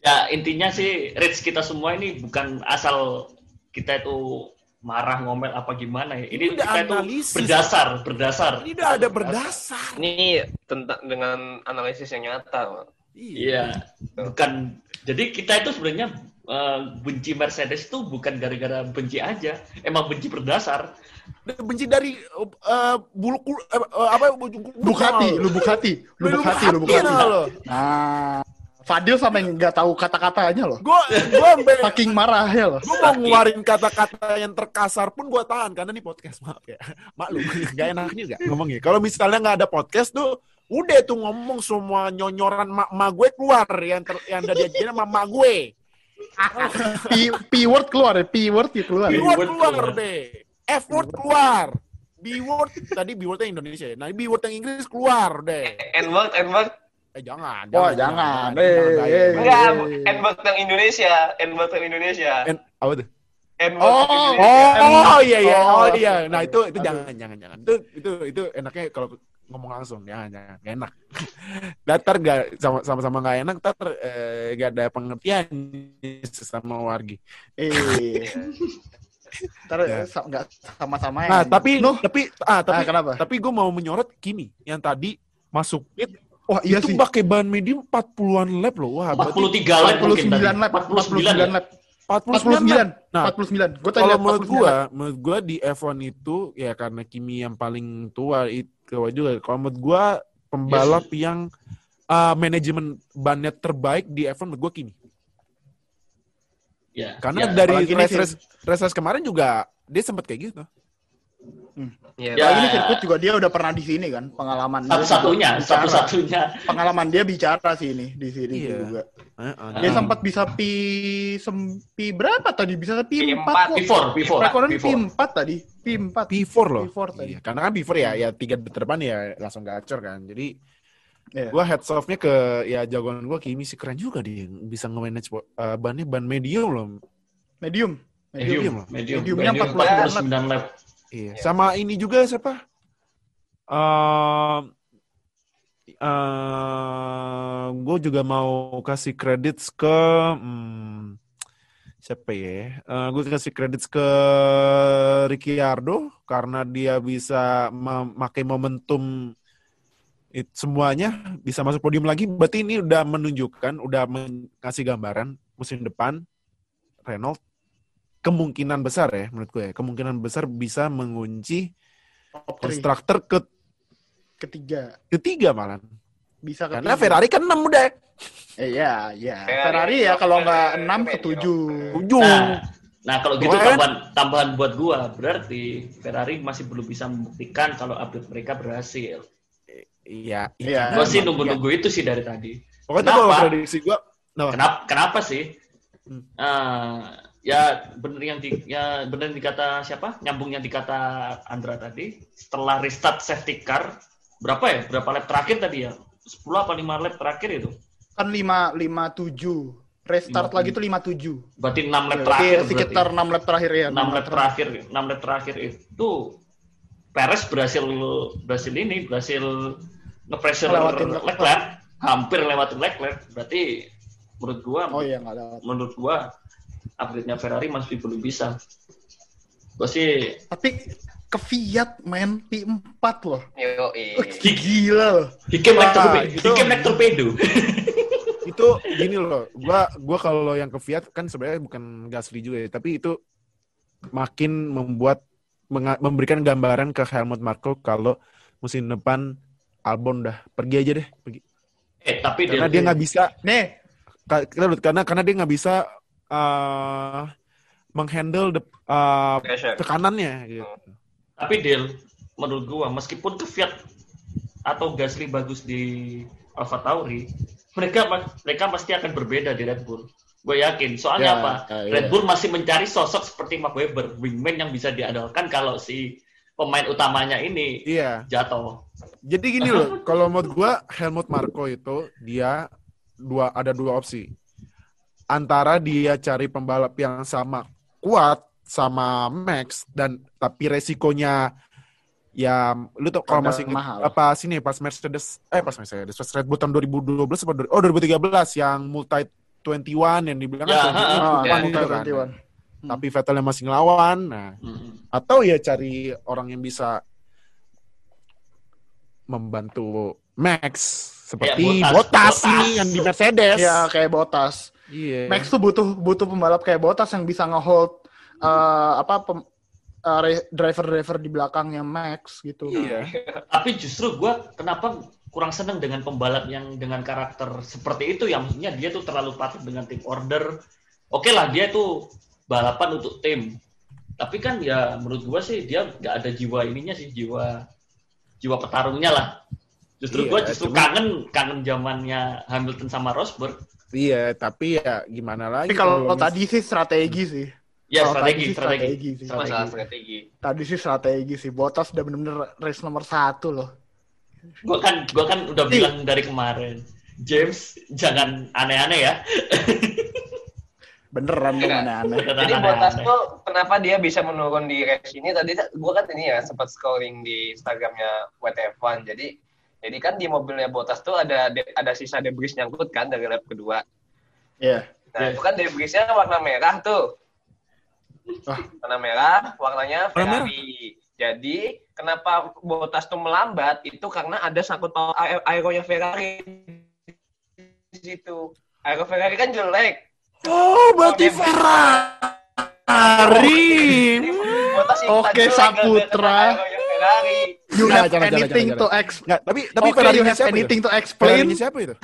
Ya, intinya sih Rich kita semua ini bukan asal kita itu marah ngomel apa gimana ya. Ini Ini udah kita itu analisis. berdasar, berdasar. ini udah ada berdasar Ini tentang dengan analisis yang nyata. Iya, bukan. Jadi kita itu sebenarnya eh, benci Mercedes itu bukan gara-gara benci aja, emang benci berdasar. Benci dari eh, bulu eh, eh, apa Bukati, lu Bukati, lu Lu Bukati, lu Bukati. Nah, Fadil sampai nggak tahu kata-katanya loh. Gua gua sampai Saking marah ya loh. gue mau ngeluarin kata-kata yang terkasar pun gue tahan karena ini podcast maaf ya maklum *laughs* gak enak juga ngomongnya kalau misalnya nggak ada podcast tuh udah tuh ngomong semua nyonyoran mak mak gue keluar yang ter, yang dari aja sama mak gue P, P word keluar ya, P word ya keluar. P word word keluar keluar. be F word keluar B word tadi B word yang Indonesia ya nah B word yang Inggris keluar deh N-word, N-word. Eh jangan Wah, jangan. jangan, Eh, eh. Enggak, Eh. Yang Indonesia. N-word yang Indonesia. En- apa tuh Oh, yang Indonesia. Oh iya iya oh Oh, iya. Nah itu itu jangan jangan jangan. Itu itu itu enaknya kalau ngomong langsung jangan jangan gak enak. *laughs* Datar gak sama sama sama gak enak. Datar eh, gak ada pengertian sesama wargi. Eh. *laughs* Ntar Ya. sa- nggak sama-sama Nah tapi Nuh. tapi ah Tapi, tapi kenapa? tapi gue mau menyorot gini yang tadi masuk pit Wah iya itu sih. pakai ban medium 40-an lap loh. Wah, berarti 43 lap mungkin 49 tadi. lap, 49 ya? 49 lap. 49 lap. 49. Nah, 49. Gue tadi kalau lihat menurut 49 gua, menurut gua di F1 itu ya karena Kimi yang paling tua itu juga. Kalau menurut gua pembalap yang uh, manajemen bannya terbaik di F1 menurut gua Kimi. Ya, Karena ya. dari apalagi ini race, race, race race kemarin juga dia sempat kayak gitu. Iya, Ya. Apalagi ini sirkuit juga dia udah pernah di sini kan, pengalaman dia satu-satunya, satu-satunya. Pengalaman dia bicara sih ini di sini Iya. juga. Heeh. Dia Hmm. sempat bisa pi sempi berapa tadi? Bisa pi P4, 4 kok. P4, P4, Rekornya P4. pi 4 tadi. Pi 4. P4 loh. P4 tadi. Iya, karena kan P4 ya, ya tiga terdepan ya langsung gacor kan. Jadi Iya. gua heads off-nya ke ya jagoan gua Kimi sih keren juga dia bisa nge-manage uh, bannya ban medium loh. Medium. Medium. Medium, medium, Mediumnya 49 49 lap. Iya. Sama ini juga siapa? Um, gue juga mau kasih kredit ke hmm, siapa ya? gue kasih kredit ke Ricciardo karena dia bisa memakai momentum it, semuanya bisa masuk podium lagi. Berarti ini udah menunjukkan, udah mengasih gambaran musim depan Renault kemungkinan besar ya menurut gue ya, kemungkinan besar bisa mengunci konstruktor ke Ketiga. ketiga malah. Bisa ketiga. Karena Ferrari kan 6 udah. Eh, iya, iya. Ferrari Ferrari ya kalau nggak 6 ke 7. 7. Nah, nah kalau gitu tambahan tambahan buat gua berarti Ferrari masih belum bisa membuktikan kalau update mereka berhasil. Iya. Iya. Gua sih nunggu-nunggu itu sih dari tadi. Pokoknya Kenapa? kalau prediksi gue, no. Kenapa kenapa sih? Hmm. Ah, ya bener yang di ya yang dikata siapa? Nyambung yang dikata Andra tadi. Setelah restart safety car berapa ya? Berapa lap terakhir tadi ya? 10 apa 5 lap terakhir itu? Kan 5 57. Restart 57. lagi tuh 57. Berarti 6 lap Berarti terakhir. sekitar 6 lap terakhir ya. 6 lap terakhir, 6 lap terakhir itu Perez berhasil berhasil ini, berhasil nge-pressure Leclerc, hampir lewatin Leclerc. Berarti menurut gua Oh iya menurut gua upgrade-nya Ferrari masih belum bisa. Gua sih Tapi ke Fiat men P4 loh. Yo, Gila loh. Hikem Wah, naik torpedo. itu- Hikem naik torpedo. itu gini loh, gua gua kalau yang ke Fiat kan sebenarnya bukan Gasly juga ya, tapi itu makin membuat memberikan gambaran ke Helmut Marko kalau musim depan Albon udah pergi aja deh, pergi. Eh, tapi Karena dia, nggak bisa Nih, ka- karena karena dia nggak bisa uh, menghandle the, uh, Pressure. tekanannya gitu. tapi Del, menurut gua meskipun ke Fiat atau Gasly bagus di Alfa Tauri, mereka mereka pasti akan berbeda di Red Bull. Gue yakin. Soalnya Ya, apa? ya, Red Bull masih mencari sosok seperti Mark Webber, wingman yang bisa diandalkan kalau si pemain utamanya ini Iya. jatuh. Jadi gini loh, kalau menurut gua Helmut Marko itu dia dua ada dua opsi. Antara dia cari pembalap yang sama kuat sama Max dan tapi resikonya ya lu tuh kalau masih mahal. apa sini pas Mercedes eh pas Mercedes pas Red Bull tahun 2012 apa dua- oh 2013 yang multi 21 yang dibilang Ya, kan 21 ah, ya, itu kan. 21. Tapi Vettel yang masih ngelawan. Nah, Mm. atau ya cari orang yang bisa membantu Max seperti Ya. Bottas, Bottas. ini yang di Mercedes. Ya kayak Botas. Iya. Max tuh butuh butuh pembalap kayak Botas yang bisa ngehold eh, apa pem- re- driver-driver di belakangnya Max gitu. Iya. Tapi justru gua kenapa kurang seneng dengan pembalap yang dengan karakter seperti itu ya maksudnya dia tuh terlalu patuh dengan tim order. Oke lah dia tuh balapan untuk tim. Tapi kan ya menurut gua sih dia nggak ada jiwa ininya sih jiwa jiwa petarungnya lah. Justru Iya, gua justru cuma- kangen kangen zamannya Hamilton sama Rosberg. Iya, tapi ya gimana lagi? Tapi kalau mis- tadi sih strategi sih. Ya Kalau strategi, tadi sih strategi, strategi sih. strategi. Masalah strategi. Tadi sih strategi sih. Botas udah bener-bener race nomor satu loh. Gua kan gua kan udah bilang dari kemarin. James jangan aneh-aneh ya. Beneran dong aneh-aneh. Jadi. Bottas tuh kenapa dia bisa menurun di race ini? Tadi gue kan ini ya sempat scrolling di Instagramnya WTF1. Jadi jadi kan di mobilnya Bottas tuh ada ada sisa debris nyangkut kan dari lap kedua. Iya. Nah Iya. itu kan debrisnya warna merah tuh. Wah. Warna merah, warnanya Warna Ferrari. Jadi kenapa Bottas tuh melambat? Itu karena ada sangkut paut aer- aeronya Ferrari di situ. Aero Ferrari kan jelek. Oh, berarti Oh, Ferrari. Bottas ikutan Oke, jelek Saputra. Ferrari. You Jangan, have jangan, anything jangan, to explain. Enggak, tapi tapi Oke, Ferrari you have siapa anything itu? to explain. Ferrari siapa itu?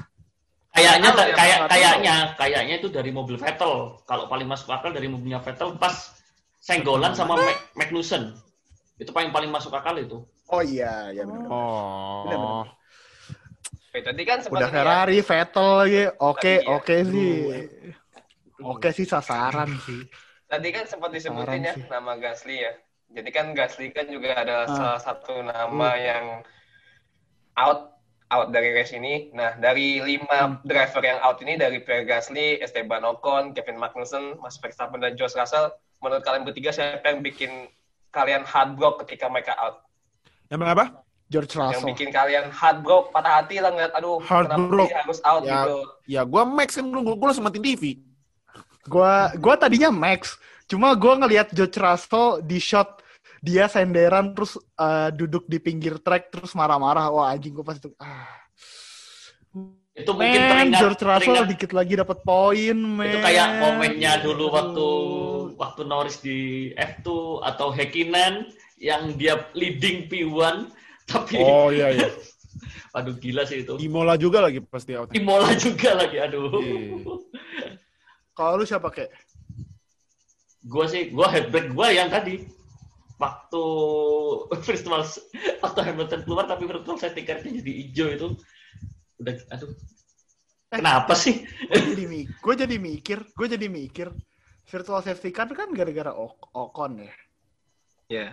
Kayaknya ya, kayak nggak kayaknya kayaknya itu dari mobil Vettel. Kalau paling masuk akal dari mobilnya Vettel pas senggolan sama Mac- Magnussen. Itu paling paling masuk akal itu. Oh iya, iya bener. Oh. Bener, bener. Oke, tadi kan sempat Udah ini ya, Ferrari, Vettel lagi. Oke, Tadi ya. oke sih. Oke sih sasaran sih. Tadi kan sempat disebutin ya nama Gasly ya. Jadi kan Gasly kan juga ada Ah. salah satu nama yang out out dari race ini. Nah, dari lima driver yang out ini dari Pierre Gasly, Esteban Ocon, Kevin Magnussen, Max Verstappen dan George Russell, menurut kalian bertiga siapa yang bikin kalian heartbroken ketika mereka out? Yang apa? George Yang Russell. bikin kalian heartbroken, patah hati lah ngeliat, aduh, kenapa Heartbroken. dia harus out Ya. gitu. Ya gua Max kan gua, gua langsung matiin TV. Gua gua tadinya Max, cuma gua ngelihat George Russell di shot dia senderan terus eh, duduk di pinggir trek terus marah-marah. Wah anjing gua pas itu ah. Itu mungkin Man, teringat, George Russell teringat- dikit lagi dapat poin, man. itu kayak komennya dulu waktu waktu Norris di F2 atau Häkkinen yang dia leading P1 tapi Oh iya iya. *laughs* aduh gila sih itu. Imola juga lagi pasti out. Imola juga lagi aduh. Iya. Kalau lu siapa kek? gua sih gua headback gua yang tadi waktu *laughs* virtual waktu Hamilton keluar tapi virtual safety car-nya jadi hijau itu udah aduh kenapa sih Gue jadi mikir, gue jadi mikir, gue jadi mikir. Virtual safety car kan gara-gara Ok- Ocon ya. Ya.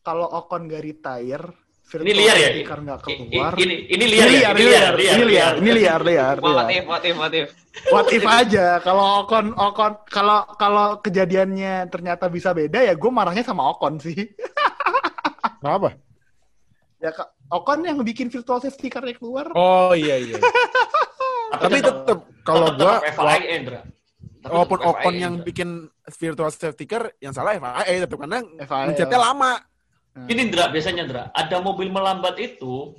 Kalau Ocon gak retire, virtual ini liar ya car nggak keluar. ini ini liar ya ini liar, ini liar, ini liar, liar, What liar. if, what if, what if? What if aja kalau Ocon Ocon kalau kalau kejadiannya ternyata bisa beda ya gue marahnya sama Ocon sih. Kenapa? ya Kak, Ocon yang bikin virtual safety car keluar. Oh iya iya. Tapi tetap kalau Tapi walaupun FIA, yang bikin virtual safety car yang salah FIA tetap karena mencetnya lama. Nah. Ini Ndra, biasanya Ndra, ada mobil melambat itu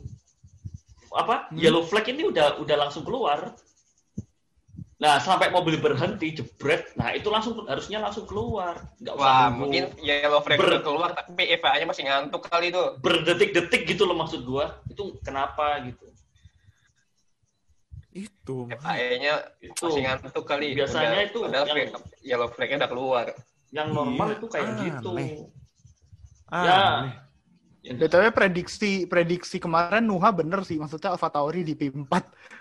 apa? Hmm. Yellow flag ini udah udah langsung keluar. Nah, sampai mobil berhenti jebret, nah itu langsung harusnya langsung keluar. Nggak usah Wah, nunggu mungkin yellow flag Ber- udah keluar tapi EVA-nya masih ngantuk kali itu. berdetik-detik gitu loh maksud gua. Itu kenapa gitu. Itu. EVA-nya Itu masih ngantuk kali. Biasanya Udah- itu udah yang- flag- yellow flag-nya udah keluar. yang normal Iya, itu kayak aneh. gitu. Ah, Ya. aneh. BTW prediksi prediksi kemarin Nuha bener sih maksudnya Alfa Tauri di P4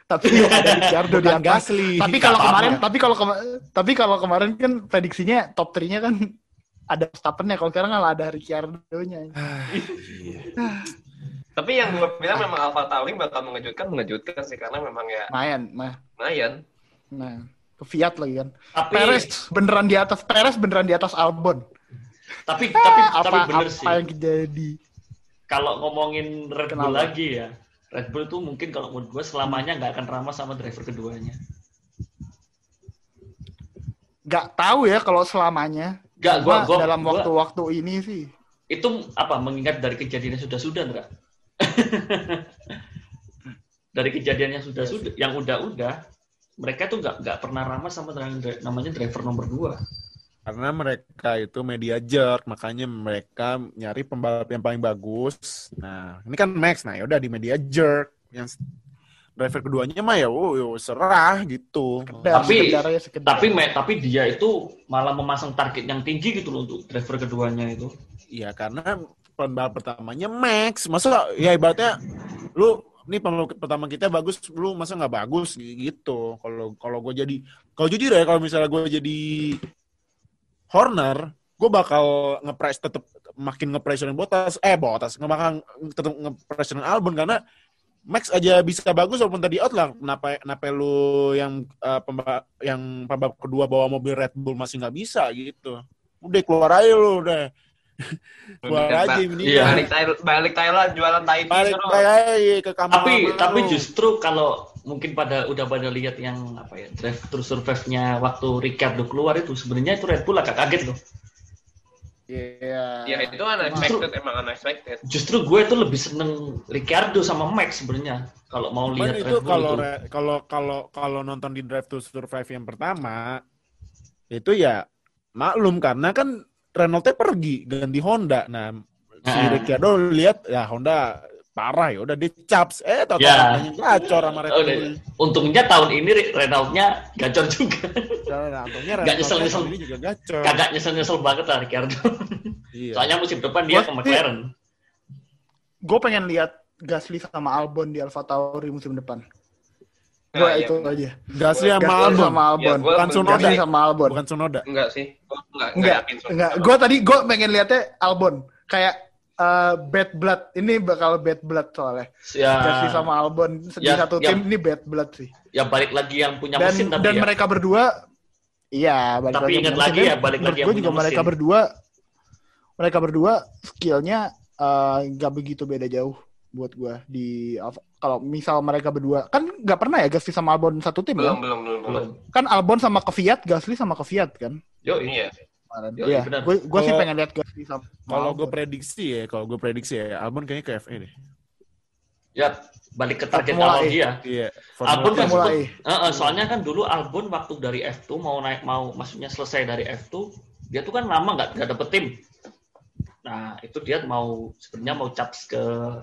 tapi *laughs* ada Ricciardo di atas. Gasly. Tapi kalau Nggak kemarin tapi kalau kema- tapi kalau kemarin kan prediksinya top 3-nya kan ada Verstappen-nya kalau sekarang malah ada Ricciardo-nya. Ah, iya. Tapi yang gue bilang memang Alpha Tauri bakal mengejutkan, mengejutkan sih karena memang ya Lumayan, nah, lumayan. nah ke Fiat lagi kan. Tapi Perez beneran di atas Perez beneran di atas Albon. Tapi tapi apa tapi bener apa sih. yang terjadi? Kalau ngomongin Red Bull Kenapa? lagi ya, Red Bull tuh mungkin kalau menurut gue selamanya nggak akan ramah sama driver keduanya. Gak tahu ya kalau selamanya. Gak, gua, gua, dalam waktu-waktu ini sih. itu apa mengingat dari kejadian yang sudah-sudah enggak? *laughs* dari kejadian yang sudah-sudah, yang udah-udah, mereka tuh nggak nggak pernah ramah sama namanya driver nomor dua. Karena mereka itu media jerk, makanya mereka nyari pembalap yang paling bagus. Nah, ini kan Max, nah yaudah di media jerk. Yang driver keduanya mah ya, oh, yo, serah gitu. Sekedar, Tapi- sekedar ya, sekedar. Tapi me- tapi dia itu malah memasang target yang tinggi gitu loh untuk driver keduanya itu. Iya, karena pembalap pertamanya Max. Masa ya ibaratnya lu ini pembalap pertama kita bagus, lu masa nggak bagus gitu. Kalau kalau gue jadi kalau jujur ya kalau misalnya gue jadi Horner, gue bakal ngepress tetap makin ngepressurein Bottas, eh Bottas, nggak bakal tetap ngepressurein Albon karena Max aja bisa bagus walaupun tadi out lah. Kenapa kenapa lu yang eh, pemba- yang pembalap kedua bawa mobil Red Bull masih nggak bisa gitu. Udah keluar aja lu udah. *laughs* keluar aja ini. Iya. Balik Thailand, balik Thailand jualan Thai tea Balik suruh. aja ke kamar. Tapi tapi justru kalau mungkin pada udah pada lihat yang apa ya drive thru survive-nya waktu Ricardo keluar itu sebenarnya itu Red Bull agak kaget loh. Iya. Ya itu unexpected, emang unexpected. Justru gue tuh lebih seneng Ricardo sama Max sebenarnya kalau mau Cuman lihat itu Red Bull kalau itu. kalau kalau kalau nonton di Drive to Survive yang pertama itu ya maklum karena kan Renault pergi ganti Honda. Nah, si. Ricciardo lihat ya Honda parah ya udah dicaps eh tau Ya. gacor sama Red Bull. Untungnya tahun ini Renault-nya gacor juga. *laughs* Nah, untungnya Renault nyesel-nyesel. tahun ini juga gacor. Kagak nyesel-nyesel banget lah Ricardo. Iya. Soalnya musim depan dia ke McLaren. Gue pengen lihat Gasly sama Albon di Alfa Tauri musim depan. Gue Nah, itu iya. aja. Gasly sama Gasly Albon, sama Albon. Ya, Bukan. Gasly sama Albon. bukan Tsunoda. Enggak sih, gue enggak, enggak Enggak. Gue tadi gue pengen lihatnya Albon. Kayak eh, bad blood. Ini bakal bad blood soalnya. Ya, Gasly sama Albon di Ya, satu ya. tim ini bad blood sih. ya balik lagi yang punya Dan mesin tapi dan ya. mereka berdua Iya, balik Tapi lagi ingat yang lagi mesin. ya, balik lagi yang gue juga punya mereka mesin. berdua mereka berdua skillnya eh, nggak begitu beda jauh buat gue di Alfa- kalau misal mereka berdua kan nggak pernah ya Gasly sama Albon satu tim belum, kan? belum, belum, belum. kan Albon sama ke Fiat Gasly sama ke Fiat kan Yo, Iya. Kemarin. Iya, gue gue sih pengen lihat Gasly sama Kalau gue prediksi ya, kalau gue prediksi ya, Albon kayaknya ke FE deh. ya balik ke target Formula awal E. dia. Iya. Albon kan Formula sempet- E. Eh, eh, soalnya kan dulu Albon waktu dari F2 mau naik mau maksudnya selesai dari F2 dia tuh kan lama nggak nggak dapet tim. Nah itu dia mau sebenarnya mau caps ke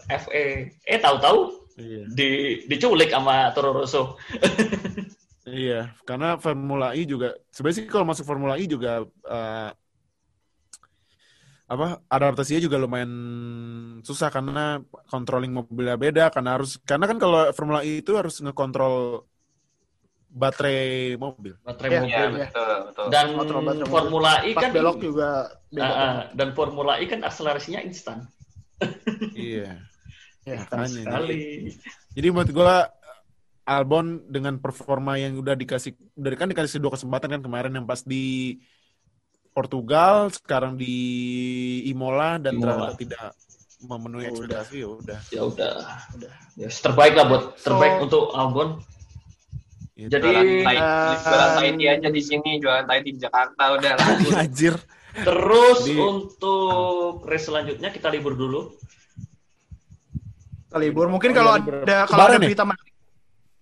FE. Eh tahu-tahu Iya. di diculik sama Toro Rosso. *laughs* Iya, karena Formula E juga sebenarnya sih kalau masuk Formula E juga eh, apa adaptasinya juga lumayan susah karena controlling mobilnya beda karena harus karena kan kalau Formula E itu harus ngekontrol baterai mobil. baterai Iya, mobil. Iya. betul, betul. Dan Kontrol baterai mobil. Formula E pas kan belok juga beda Ah, ah, banget. dan Formula E kan akselerasinya instan. iya. Ya. Sekali. Jadi menurut gua Albon dengan performa yang udah dikasih udah kan dikasih dua kesempatan kan kemarin yang pas di Portugal, sekarang di Imola dan Imola. ternyata tidak memenuhi Udah. ekspektasi ya udah. Ya udah. Udah. Ya, terbaik lah buat terbaik So- untuk Albon. Gitu. Jadi Jualan Thai, eh, aja di sini, jualan tea di Jakarta udah lah. *laughs* Anjir. Terus Di- untuk race selanjutnya kita libur dulu. Kita libur. Mungkin kalau ada kalau ada ya? berita menarik,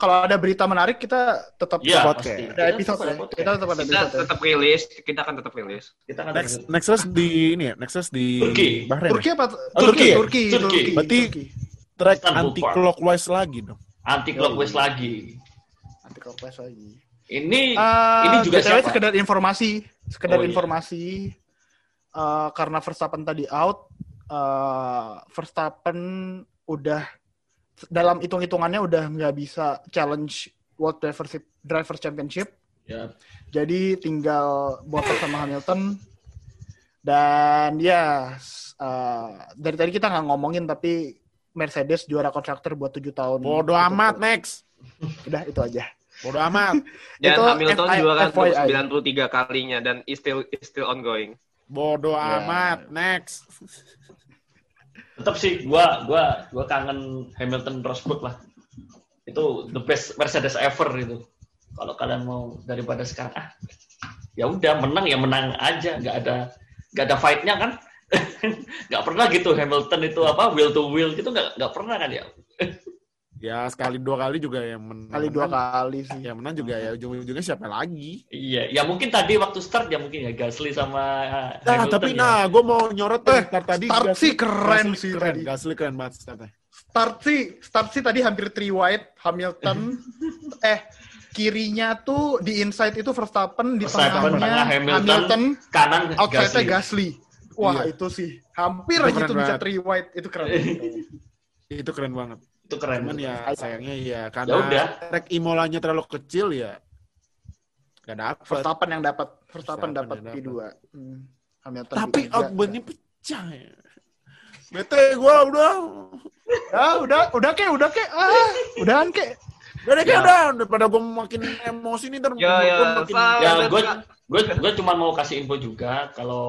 kalau ada berita menarik kita tetap Iya, podcast. pasti. ada episode ya. podcast. Kita tetap ada Kita episode. ya. tetap rilis, kita akan tetap rilis. Kita Next next race di ini ya, next race di Turki. Bahrain. ya? Turki apa? Oh, Turki ya? Turki, Turki. Turki. Berarti- Turki. Track Istanbul anti clockwise lagi dong. anti clockwise lagi. Nanti clockwise lagi. Ini Eh, ini juga siapa? sekedar informasi, sekedar Oh, iya. informasi eh, karena Verstappen tadi out, eh, Verstappen udah dalam hitung-hitungannya udah nggak bisa challenge World Drivers Drivers Championship. Ya, Jadi tinggal Bottas sama Hamilton. Dan ya eh, dari tadi kita nggak ngomongin tapi Mercedes juara kontraktor buat tujuh tahun. Bodoh amat next. Udah itu aja. Bodoh amat. Dan Itu Hamilton FI juara untuk FYI. 93 kalinya dan is still is still ongoing. Bodoh Ya. amat next. Tetap sih gua gua gua kangen Hamilton Rosberg lah. Itu the best Mercedes ever itu. Kalau kalian mau daripada sekarang ah ya udah menang ya menang aja, nggak ada nggak ada fight-nya kan. *laughs* nggak pernah gitu Hamilton itu apa wheel to wheel gitu nggak nggak pernah kan ya. Ya sekali dua kali juga yang menang. Kali dua kali sih. Yang menang juga ya ujung-ujungnya siapa lagi? Iya, ya mungkin tadi waktu start ya mungkin ya Gasly sama Nah, Hamilton tapi ya. nah, gue mau nyorot Eh, start tadi. start Gasly- sih keren Gasly sih keren. tadi. Gasly keren banget startnya. Start sih, start sih tadi hampir three wide Hamilton. *laughs* eh kirinya tuh di inside itu Verstappen, di Verstappen, tengahnya tengah Hamilton, Hamilton, kanan outside-nya Gasly. Gasly. Wah Iya. itu sih hampir Itu aja tuh bisa three wide itu keren. *laughs* Itu keren banget. Itu keren. Cuman ya sayangnya ya Ya karena udah. track Imolanya terlalu kecil ya. Gak dapet. Verstappen yang dapat, Verstappen dapat yang P2. Hmm. Hamilton Tapi P3. outboundnya pecah ya. Bete gue udah. Ya udah, udah kek, udah kek. Ah, udahan kek. Udah deh, kayak Ya. udah. Daripada gue makin emosi nih ntar. Ya, ya, makin... Ya, gue gue gue cuma mau kasih info juga kalau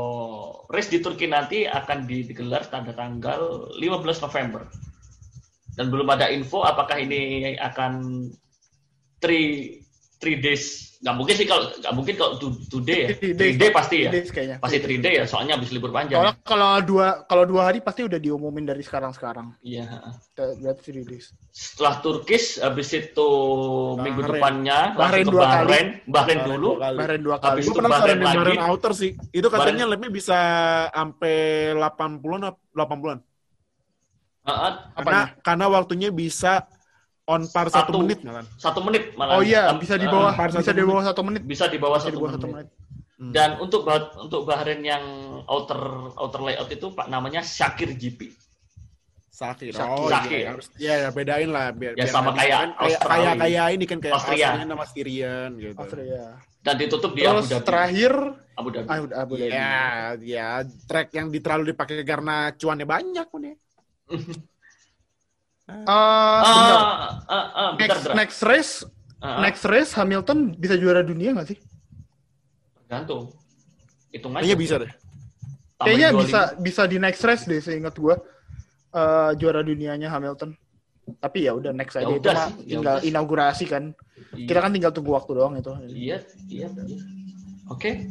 race di Turki nanti akan digelar pada tanggal 15 November. Dan belum ada info apakah ini akan three three days. Nggak mungkin sih kalau nggak mungkin kalau two, two day ya. Three day pasti ya. Three days kayaknya. Pasti three day ya, soalnya habis libur panjang. Kalau kalau dua kalau dua hari pasti udah diumumin dari sekarang-sekarang. Iya. Berarti three days. Setelah Turkish, habis itu minggu Bahrain. depannya Bahrain dua kali. Bahrain, Bahrain Bahrain dulu. Bahrain dua kali. Habis itu Bahrain di Bahrain lagi. Outer sih. Itu katanya labnya bisa sampai 80-an apa 80-an. Heeh, Karena karena waktunya bisa on par satu, Satu. menit malah. satu menit malah. Oh iya, bisa di eh, bawah, Par bisa satu di menit. bawah satu menit. bisa di bawah satu di menit. satu menit. Hmm. Dan untuk Bah- untuk Bahrain yang outer outer layout itu pak namanya Shakir GP. Sakir. Sakir. Oh iya, harus ya, ya bedain lah biar Ya, biar sama kan- kayak kan kayak Australia. kayak kayak ini kan kayak Austria. Sama Styrian gitu. Austria. Dan ditutup di Terus Abu Dhabi. terakhir Abu Dhabi. ah, udah Abu Dhabi. Ya, ya track yang di- terlalu dipakai karena cuannya banyak pun ya. Eh, Ah, bentar. ah, ah, bentar, next next race, ah, next race Hamilton bisa juara dunia nggak sih? Tergantung. Hitung aja. Kayaknya bisa deh. Tambahin Kayaknya 25. bisa bisa di next race deh, seingat gua. Eh, juara dunianya Hamilton. Tapi ya udah next Ya aja itu udah mah sih, ya tinggal udah sih. inaugurasi kan. Iya. Kita kan tinggal tunggu waktu doang itu. Iya, iya. Oke.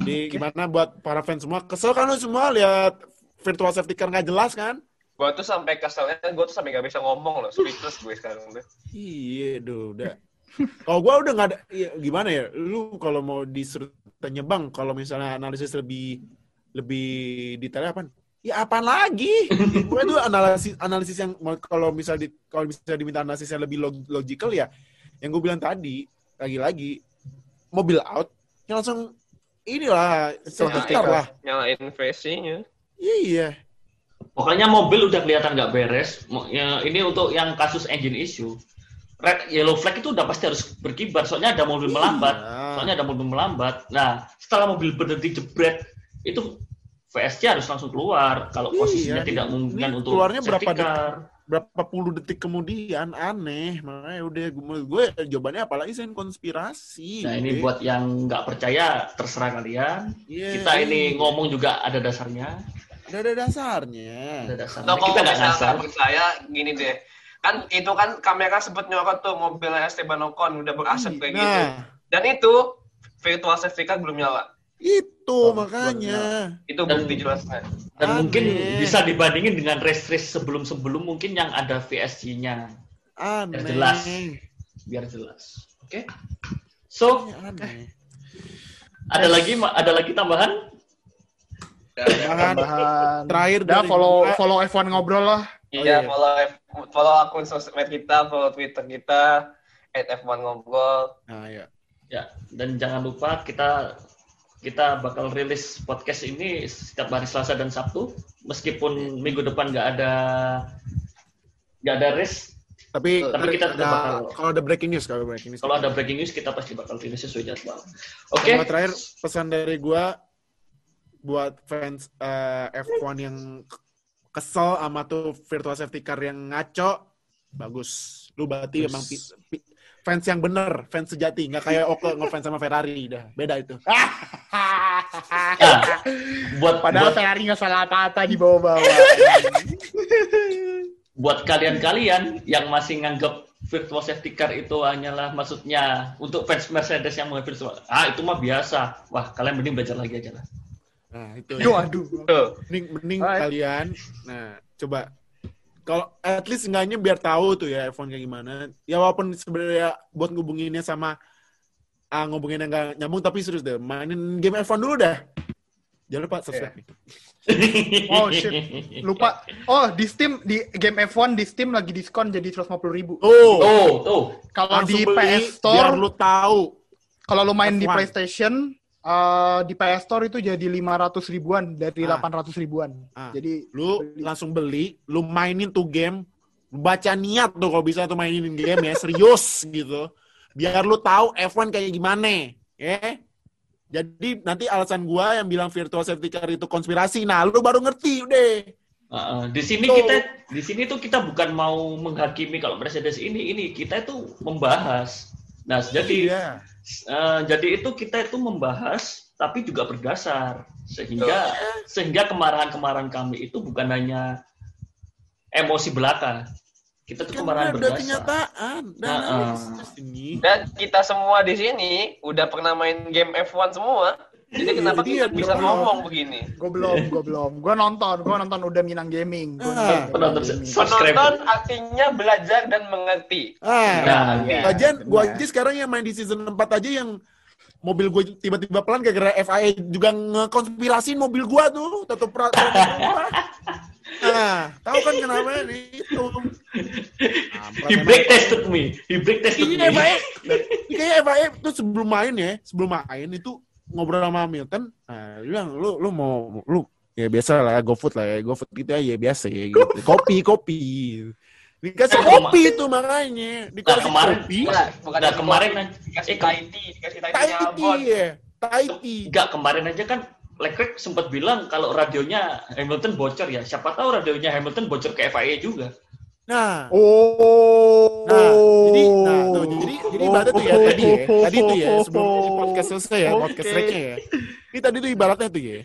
Di gimana buat para fans semua? Kesel kan lu semua lihat virtual safety car nggak jelas kan? Gue tuh sampai keselnya, gue tuh sampai gak bisa ngomong loh, speechless gue sekarang udah. Iya, duh, udah. Kalau gua udah nggak ada, iya, gimana ya? Lu kalau mau disuruh tanya bang, kalau misalnya analisis lebih lebih detailnya apa? Ya apaan lagi? *laughs* Gue itu analisis analisis yang kalau misal di kalau bisa diminta analisis yang lebih log- logical ya, yang gue bilang tadi lagi-lagi mobil out, yang langsung inilah safety car lah. Nyalain face-nya. Iya. Pokoknya mobil udah kelihatan nggak beres. Ya, ini untuk yang kasus engine issue. Red yellow flag itu udah pasti harus berkibar. Soalnya ada mobil melambat. Iya. Soalnya ada mobil melambat. Nah, setelah mobil berhenti jebret, itu VSC harus langsung keluar. Kalau Iya, posisinya ini- tidak memungkinkan ini untuk keluarnya berapa detik? berapa puluh detik kemudian aneh makanya udah gue, gue jawabannya apalagi saya konspirasi Nah, ini buat yang nggak percaya terserah kalian. Iya, Kita ini iya. ngomong juga ada dasarnya. Udah ada dasarnya Ada dasarnya. Nah, kalau misalnya nggak percaya, gini deh. Kan itu kan kamera sempat nyorot tuh mobilnya Esteban Ocon udah berasap kayak gitu. nah Dan itu virtual safety car belum nyala. Itu Oh, makanya. Itu Dan- bukti jelasnya. Dan Aneh. mungkin bisa dibandingin dengan race-race sebelum-sebelum mungkin yang ada VSG-nya. Aneh. jelas. Biar jelas. Oke? So, Ini aneh. ada lagi ada lagi tambahan? Tambahan Tambahan. terakhir Udah dari follow gua. follow F1 ngobrol lah. Oh, Iya, iya. follow follow akun sosmed kita, follow Twitter kita, @f1 ngobrol. Nah, ya. Ya, dan jangan lupa kita kita bakal rilis podcast ini setiap hari Selasa dan Sabtu, meskipun minggu depan nggak ada nggak ada race. Tapi, Tapi kita tetap ada- bakal- kalau ada breaking news, kalau breaking news. Kalau ada breaking news kita pasti bakal rilis sesuai jadwal. Oke. Oke. terakhir pesan dari gua buat fans eh, F1 yang kesel sama tuh virtual safety car yang ngaco, bagus. Lu berarti emang fans yang bener, fans sejati, nggak kayak Oke ngefans sama Ferrari, dah beda itu. Nah, *laughs* buat Padahal buat, Ferrari nggak salah apa-apa di bawah-bawah. *laughs* buat kalian-kalian yang masih nganggap virtual safety car itu hanyalah maksudnya untuk fans Mercedes yang mau virtual. Ah, itu mah biasa. Wah, kalian mending belajar lagi aja lah. Nah, itu. Ya. aduh. Mending, mending Alright. kalian, nah coba kalau at least enggaknya biar tahu tuh ya F1 kayak gimana. Ya walaupun sebenarnya buat ngubunginnya sama ah, ngubunginnya nggak nyambung tapi serius deh mainin game F1 dulu dah. Jangan lupa subscribe nih. Oh shit. Lupa. Oh, di Steam di game F1 di Steam lagi diskon jadi 150 ribu. Tuh, Oh, tuh. Kalau di PS biar Store, lu tahu. kalau lu main di F1. PlayStation, eh, di PS Store itu jadi 500 ribuan dari Ah. 800 ribuan. Ah. Jadi Lu beli. langsung beli, lu mainin tuh game, lu baca niat tuh kalau bisa tuh mainin game ya, serius *laughs* gitu. Biar lu tahu F1 kayak gimana, ya. Jadi nanti alasan gua yang bilang virtual safety car itu konspirasi, nah lu baru ngerti udah. Uh, di sini Tuh. kita di sini tuh kita bukan mau menghakimi kalau Mercedes ini ini kita itu membahas. Nah, jadi Iya. Eh, jadi itu kita itu membahas tapi juga berdasar sehingga sehingga kemarahan-kemarahan kami itu bukan hanya emosi belaka. Kita tuh Kan kemarahan berdasar. kenyataan dan Ah, ah. analisis ini. Dan kita semua di sini udah pernah main game F1 semua. Jadi Iya, kenapa jadi kita ya bisa belum. ngomong begini? gue belum, gue belum. Gue nonton, gue nonton udah Minang Gaming. Gua Ah, nonton penonton. Penonton artinya belajar dan mengerti. Ah, Nah, iya. Lagian gua benar. aja sekarang yang main di season 4 aja yang mobil gue tiba-tiba pelan gara-gara FIA juga ngekonspirasiin mobil gua tuh tetap peraturan. Nah, *laughs* tahu kan kenapa nih itu. Nah, He break tested me. He break tested Iya, me. FIA. Kayaknya FIA tuh sebelum main ya, sebelum main itu ngobrol sama Hamilton. Nah, dia bilang lu lu mau lu ya biasa lah, GoFood lah ya, GoFood gitu aja biasa ya gitu. *laughs* Kopi, kopi. Dikasih Eh, kopi itu makanya. Nah, Dikasih kemarin, kopi. Bukan nah, dikasih kemarin aja- dikasih eh, Tahiti, dikasih Tahiti Albon. ya. Tahiti. Enggak, kemarin aja kan Leclerc sempat bilang kalau radionya Hamilton bocor ya. Siapa tahu radionya Hamilton bocor ke FIA juga. Nah, Oh. Nah, jadi, nah, tuh, jadi, jadi ibaratnya tuh ya tadi ya, tadi tuh ya sebelum ini podcast selesai ya, podcast Oke. recnya ya. Ini tadi tuh ibaratnya tuh ya.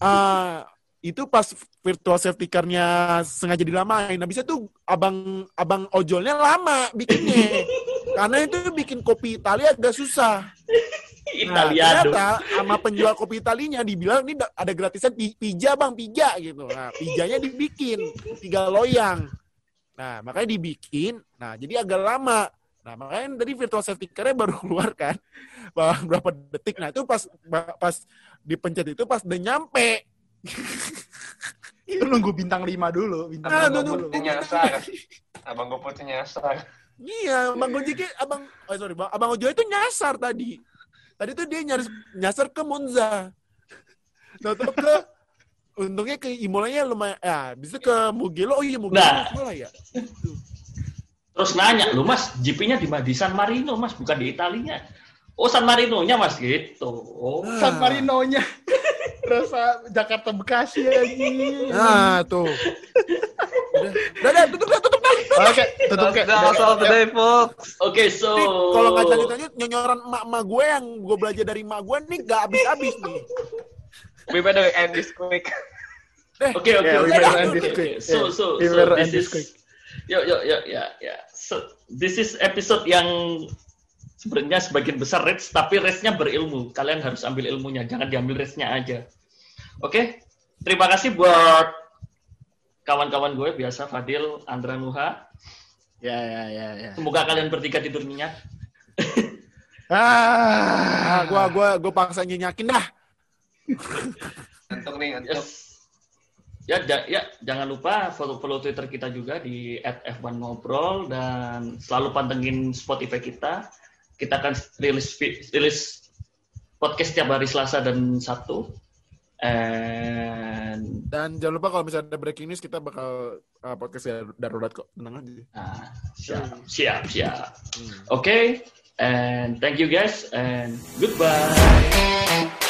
Ah, itu pas virtual safety car-nya sengaja dilamain. Nah, bisa tuh abang abang ojolnya lama bikinnya. Karena itu bikin kopi Italia agak susah. Nah, Italiano. ternyata sama penjual kopi Italinya dibilang ini da- ada gratisan pi- pija bang, pija gitu. Nah, pijanya dibikin tiga loyang. Nah, makanya dibikin. Nah, jadi agak lama. Nah, makanya dari virtual safety car-nya baru *laughs* keluar kan. Berapa detik. Nah, itu pas pas dipencet itu pas udah nyampe. Itu nunggu bintang 5 dulu, bintang Ah, 5 tuh, dulu. Nyasar. Abang gue putih nyasar. Iya, Bang Gojek abang oh sorry, Bang, Abang Ojo itu nyasar tadi. Tadi tuh dia nyaris nyasar ke Monza. Tahu ke untungnya ke Imolanya lumayan ya, bisa ke Mugello. Oh iya Mugello Nah. malah ya. Terus nanya, lu mas, GP-nya di, di San Marino mas, bukan di Italinya. Oh San Marino-nya mas gitu. Oh. San Marino-nya. *laughs* Rasa Jakarta Bekasi lagi. Nah, tuh. Udah, udah, tutup dah, tutup dah. Oke, tutup kayak. That's all today, folks. Oke, so kalau nggak lanjut-lanjut nyonyoran emak-emak gue yang gue belajar dari emak gue nih gak habis-habis nih. We better end this quick. *laughs* Eh, Oke oke Yeah, we oke better oke, end this oke. quick. So so we so better this end this is quick. yo yo yo ya ya. So this is episode yang sebenarnya sebagian besar race, tapi race-nya berilmu. Kalian harus ambil ilmunya, jangan diambil race-nya aja. Oke, terima kasih buat kawan-kawan gue biasa, Fadil, Andra Nuha. Ya, ya, ya, ya. Semoga kalian bertiga tidur nyenyak. Ah, Ah, gua gua gua paksa nyenyakin dah. Ngantuk nih. Yes. Ya, ja- ya, jangan lupa follow follow Twitter kita juga di @f1ngobrol dan selalu pantengin Spotify kita. Kita akan rilis rilis podcast tiap hari Selasa dan Sabtu. And Dan jangan lupa kalau misalnya ada breaking news kita bakal uh, podcast dar- darurat kok. Tenang aja. nah, siap, siap, siap. Oke, and thank you guys and goodbye.